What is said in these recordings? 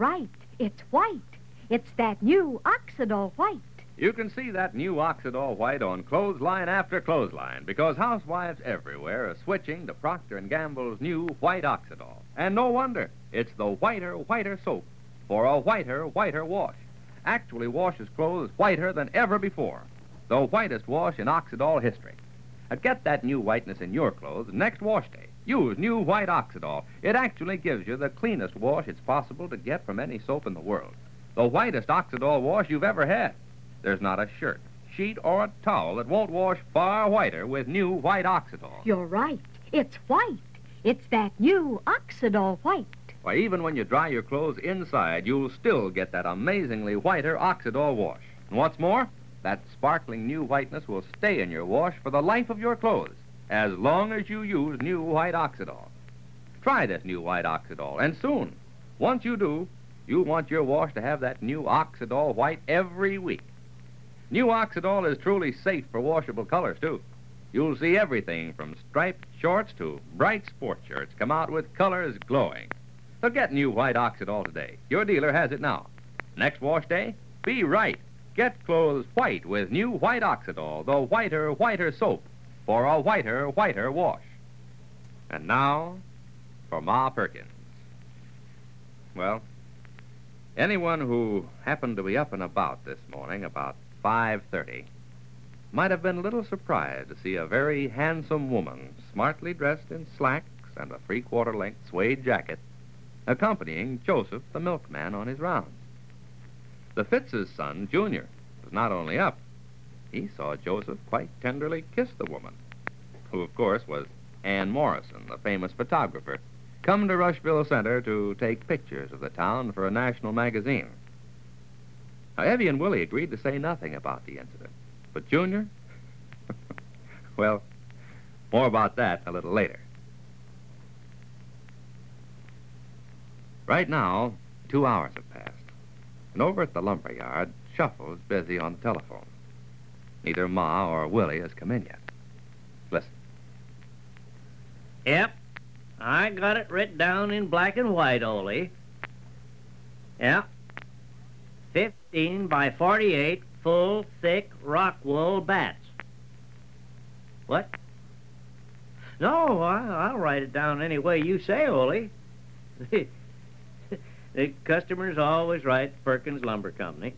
Right. It's white. It's that new Oxidol white. You can see that new Oxidol white on clothesline after clothesline because housewives everywhere are switching to Procter & Gamble's new white Oxidol. And no wonder. It's the whiter, whiter soap for a whiter, whiter wash. Actually washes clothes whiter than ever before. The whitest wash in Oxidol history. And get that new whiteness in your clothes next wash day. Use new white Oxidol. It actually gives you the cleanest wash it's possible to get from any soap in the world. The whitest Oxidol wash you've ever had. There's not a shirt, sheet, or a towel that won't wash far whiter with new white Oxidol. You're right. It's white. It's that new Oxidol white. Why, even when you dry your clothes inside, you'll still get that amazingly whiter Oxidol wash. And what's more, that sparkling new whiteness will stay in your wash for the life of your clothes, as long as you use new white Oxidol. Try this new white Oxidol, and soon, once you do, you'll want your wash to have that new Oxidol white every week. New Oxidol is truly safe for washable colors, too. You'll see everything from striped shorts to bright sport shirts come out with colors glowing. So get new white Oxidol today. Your dealer has it now. Next wash day, be right. Get clothes white with new white Oxidol, the whiter, whiter soap for a whiter, whiter wash. And now, for Ma Perkins. Well, anyone who happened to be up and about this morning about 5:30 might have been a little surprised to see a very handsome woman, smartly dressed in slacks and a three-quarter length suede jacket, accompanying Joseph the milkman on his rounds. The Fitz's son, Junior, was not only up, he saw Joseph quite tenderly kiss the woman, who, of course, was Ann Morrison, the famous photographer, come to Rushville Center to take pictures of the town for a national magazine. Now, Evie and Willie agreed to say nothing about the incident, but Junior, well, more about that a little later. Right now, two hours have passed, and over at the lumber yard, Shuffle's busy on the telephone. Neither Ma or Willie has come in yet. Listen. Yep. I got it written down in black and white, Ole. Yep. 15 by 48 full, thick, rock wool bats. What? No, I, I'll write it down any way you say, Ole. the customer's always right, Perkins Lumber Company.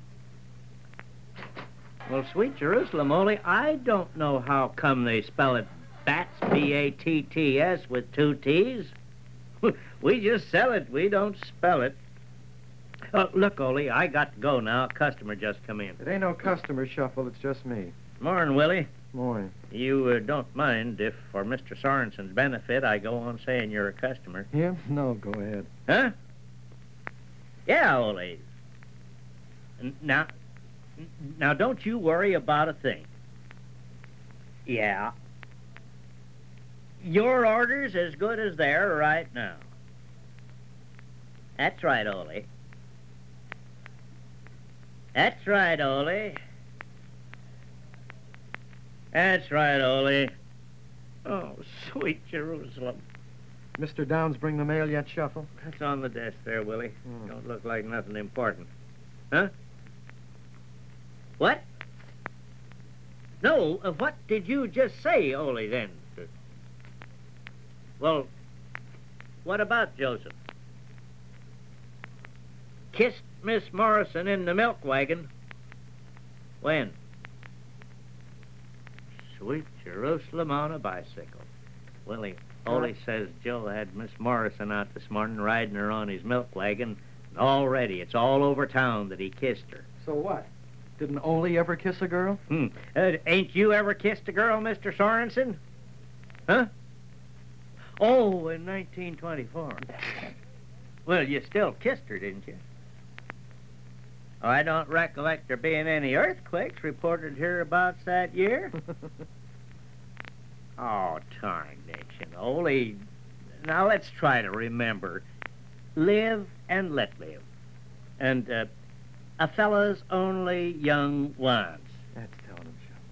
Well, sweet Jerusalem, Ole, I don't know how come they spell it Bats, B-A-T-T-S, with two T's. we just sell it. We don't spell it. Oh, look, Ole, I got to go now. A customer just come in. It ain't no customer shuffle. It's just me. Morning, Willie. Morning. You uh, don't mind if, for Mr. Sorensen's benefit, I go on saying you're a customer. Yeah? No, go ahead. Huh? Yeah, Ole. N- Now, now, don't you worry about a thing. Yeah. your order's as good as theirs right now. That's right, Ole. That's right, Ole. That's right, Ole. Oh, sweet Jerusalem. Mr. Downs bring the mail yet, Shuffle? That's on the desk there, Willie. Hmm. Don't look like nothing important. Huh? What? No, uh, what did you just say, Ole, then? Well, what about Joseph? Kissed Miss Morrison in the milk wagon. When? Sweet Jerusalem on a bicycle. Willie, Ole says Joe had Miss Morrison out this morning riding her on his milk wagon. And already, it's all over town that he kissed her. So what? Didn't Ole ever kiss a girl? Hmm. Uh, ain't you ever kissed a girl, Mr. Sorensen? Huh? Oh, in 1924. well, you still kissed her, didn't you? Oh, I don't recollect there being any earthquakes reported hereabouts that year. oh, tarnation. Ole, now let's try to remember. Live and let live. And, uh, a fella's only young once. That's telling him, Shuffle.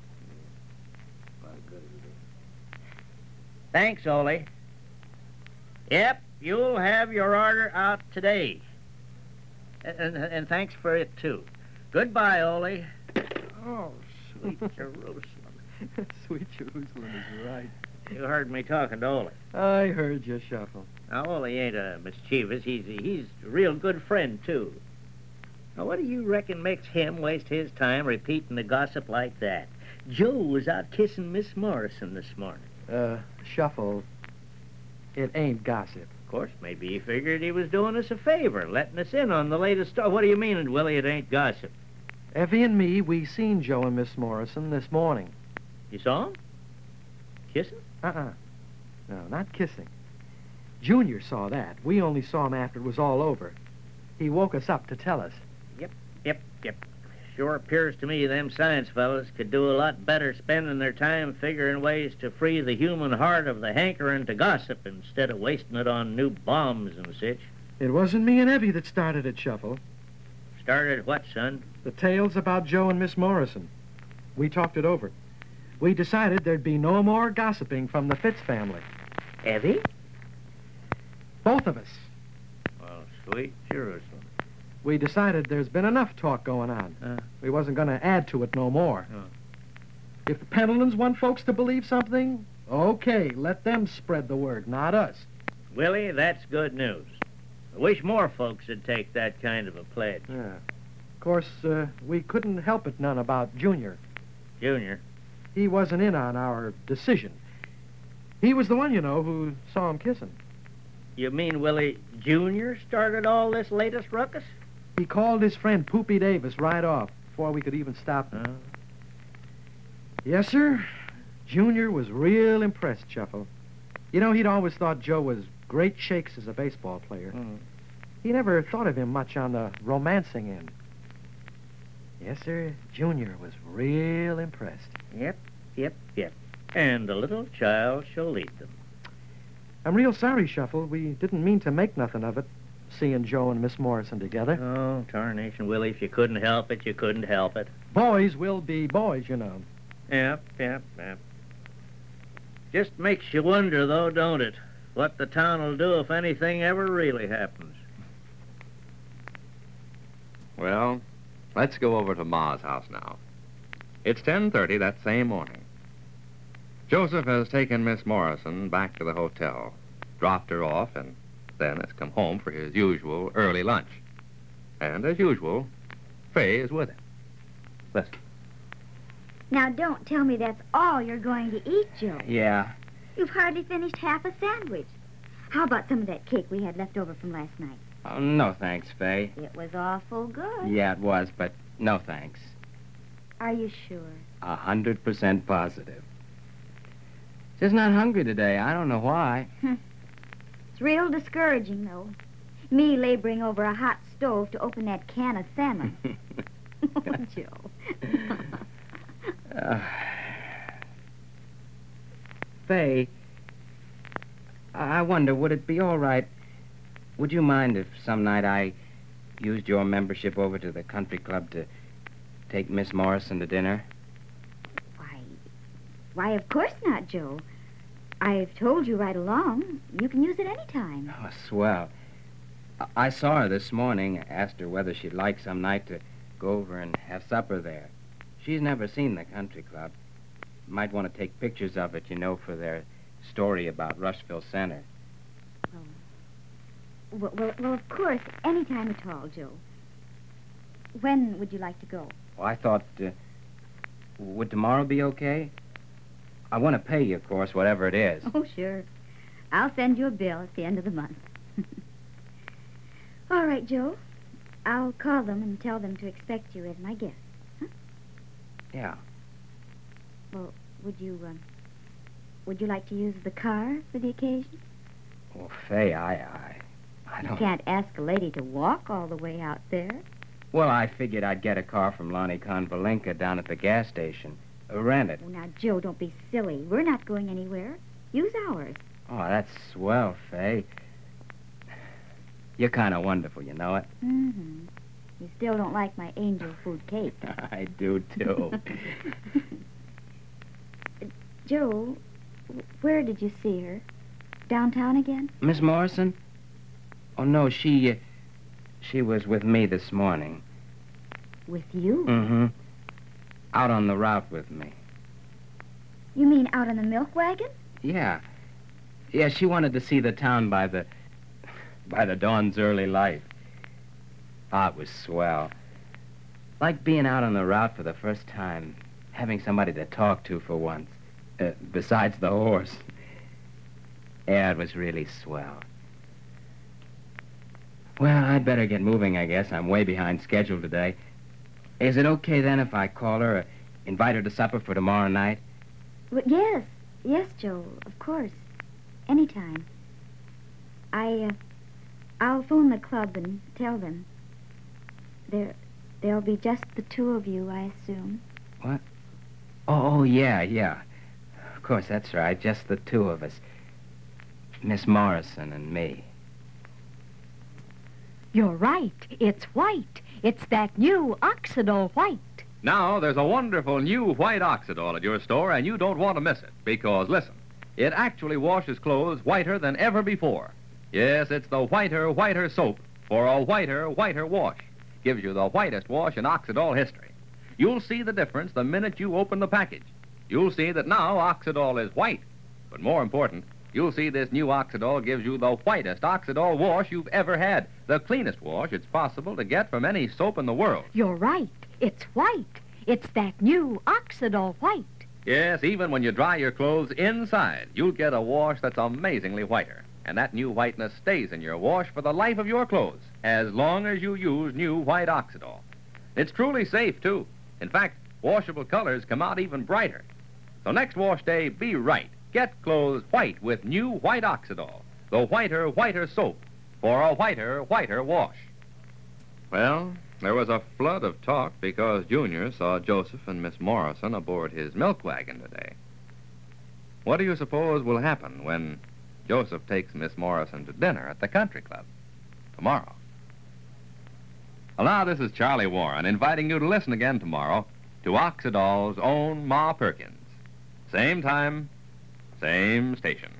Well, good as it is. Thanks, Ole. Yep, you'll have your order out today. And, and, and thanks for it, too. Goodbye, Ole. Oh, sweet Jerusalem. Sweet Jerusalem is right. You heard me talking to Ole. I heard you, Shuffle. Now, Ole ain't a mischievous. He's, he's a real good friend, too. Now, what do you reckon makes him waste his time repeating the gossip like that? Joe was out kissing Miss Morrison this morning. Uh, Shuffle, it ain't gossip. Of course, maybe he figured he was doing us a favor, letting us in on the latest story. What do you mean, Willie? It ain't gossip. Evie and me, we seen Joe and Miss Morrison this morning. You saw him? Kissing? Uh-uh. No, not kissing. Junior saw that. We only saw him after it was all over. He woke us up to tell us. Yep, yep. Sure appears to me them science fellows could do a lot better spending their time figuring ways to free the human heart of the hankering to gossip instead of wasting it on new bombs and such. It wasn't me and Evie that started it, Shuffle. Started what, son? The tales about Joe and Miss Morrison. We talked it over. We decided there'd be no more gossiping from the Fitz family. Evie? Both of us. Well, sweet Jerusalem. We decided there's been enough talk going on. Uh. We wasn't going to add to it no more. Oh. If the Pendletons want folks to believe something, okay, let them spread the word, not us. Willie, that's good news. I wish more folks would take that kind of a pledge. Yeah. Of course, uh, we couldn't help it none about Junior. Junior. He wasn't in on our decision. He was the one, you know, who saw him kissing. You mean Willie Junior started all this latest ruckus? He called his friend Poopy Davis right off before we could even stop him. Uh, Yes, sir. Junior was real impressed, Shuffle. You know, he'd always thought Joe was great shakes as a baseball player. mm. He never thought of him much on the romancing end. Yes, sir. Junior was real impressed. Yep, yep, yep. And the little child shall lead them. I'm real sorry, Shuffle. We didn't mean to make nothing of it, seeing Joe and Miss Morrison together. Oh, tarnation, Willie, if you couldn't help it, you couldn't help it. Boys will be boys, you know. Yep, yep, yep. Just makes you wonder, though, don't it? What the town will do if anything ever really happens. Well, let's go over to Ma's house now. It's 10.30 that same morning. Joseph has taken Miss Morrison back to the hotel, dropped her off, and then has come home for his usual early lunch. And as usual, Fay is with him. Listen. Now, don't tell me that's all you're going to eat, Joe. Yeah. You've hardly finished half a sandwich. How about some of that cake we had left over from last night? Oh, no thanks, Fay. It was awful good. Yeah, it was, but no thanks. Are you sure? A hundred percent positive. Just not hungry today. I don't know why. It's real discouraging, though. Me laboring over a hot stove to open that can of salmon. oh, Joe. Uh, Fay, I I wonder, would it be all right? Would you mind if some night I used your membership over to the country club to take Miss Morrison to dinner? Why, why, of course not, Joe. I've told you right along. You can use it any time. Oh, swell. I, I saw her this morning, asked her whether she'd like some night to go over and have supper there. She's never seen the country club. Might want to take pictures of it, you know, for their story about Rushville Center. Well, well, well, of course, any time at all, Joe. When would you like to go? Well, I thought, uh, would tomorrow be okay? I want to pay you, of course, whatever it is. Oh, sure. I'll send you a bill at the end of the month. all right, Joe. I'll call them and tell them to expect you as my guest. Huh? Yeah. Well, would you, um, would you like to use the car for the occasion? Well, Fay, I, I, I You don't. can't ask a lady to walk all the way out there. Well, I figured I'd get a car from Lonnie Convalinka down at the gas station. Rent it. Oh, now, Joe, don't be silly. We're not going anywhere. Use ours. Oh, that's swell, Fay. You're kind of wonderful, you know it? Mm-hmm. You still don't like my angel food cake. I do, too. Joe, where did you see her? Downtown again? Miss Morrison? Oh, no, she, uh, she was with me this morning. With you? Mm-hmm. Out on the route with me. You mean out on the milk wagon? Yeah. Yeah, she wanted to see the town by the by the dawn's early light. Ah, it was swell. Like being out on the route for the first time, having somebody to talk to for once, uh, besides the horse. Yeah, it was really swell. Well, I'd better get moving, I guess. I'm way behind schedule today. Is it okay then if I call her, uh, invite her to supper for tomorrow night? Well, yes. Yes, Joe, of course. Anytime. I, uh, I'll phone the club and tell them. There, there'll be just the two of you, I assume. Oh, oh, yeah, yeah. Of course, that's right. Just the two of us. Miss Morrison and me. You're right. It's white. It's that new Oxidol white. Now, there's a wonderful new white Oxidol at your store, and you don't want to miss it. Because, listen, it actually washes clothes whiter than ever before. Yes, it's the whiter, whiter soap for a whiter, whiter wash. Gives you the whitest wash in Oxidol history. You'll see the difference the minute you open the package. You'll see that now Oxidol is white. But more important, you'll see this new Oxidol gives you the whitest Oxidol wash you've ever had. The cleanest wash it's possible to get from any soap in the world. You're right. It's white. It's that new Oxidol white. Yes, even when you dry your clothes inside, you'll get a wash that's amazingly whiter. And that new whiteness stays in your wash for the life of your clothes, as long as you use new white Oxidol. It's truly safe, too. In fact, washable colors come out even brighter. So next wash day, be right. Get clothes white with new white Oxidol, the whiter, whiter soap, for a whiter, whiter wash. Well, there was a flood of talk because Junior saw Joseph and Miss Morrison aboard his milk wagon today. What do you suppose will happen when Joseph takes Miss Morrison to dinner at the country club tomorrow? Well, now, this is Charlie Warren inviting you to listen again tomorrow to Oxidol's own Ma Perkins. Same time, same station.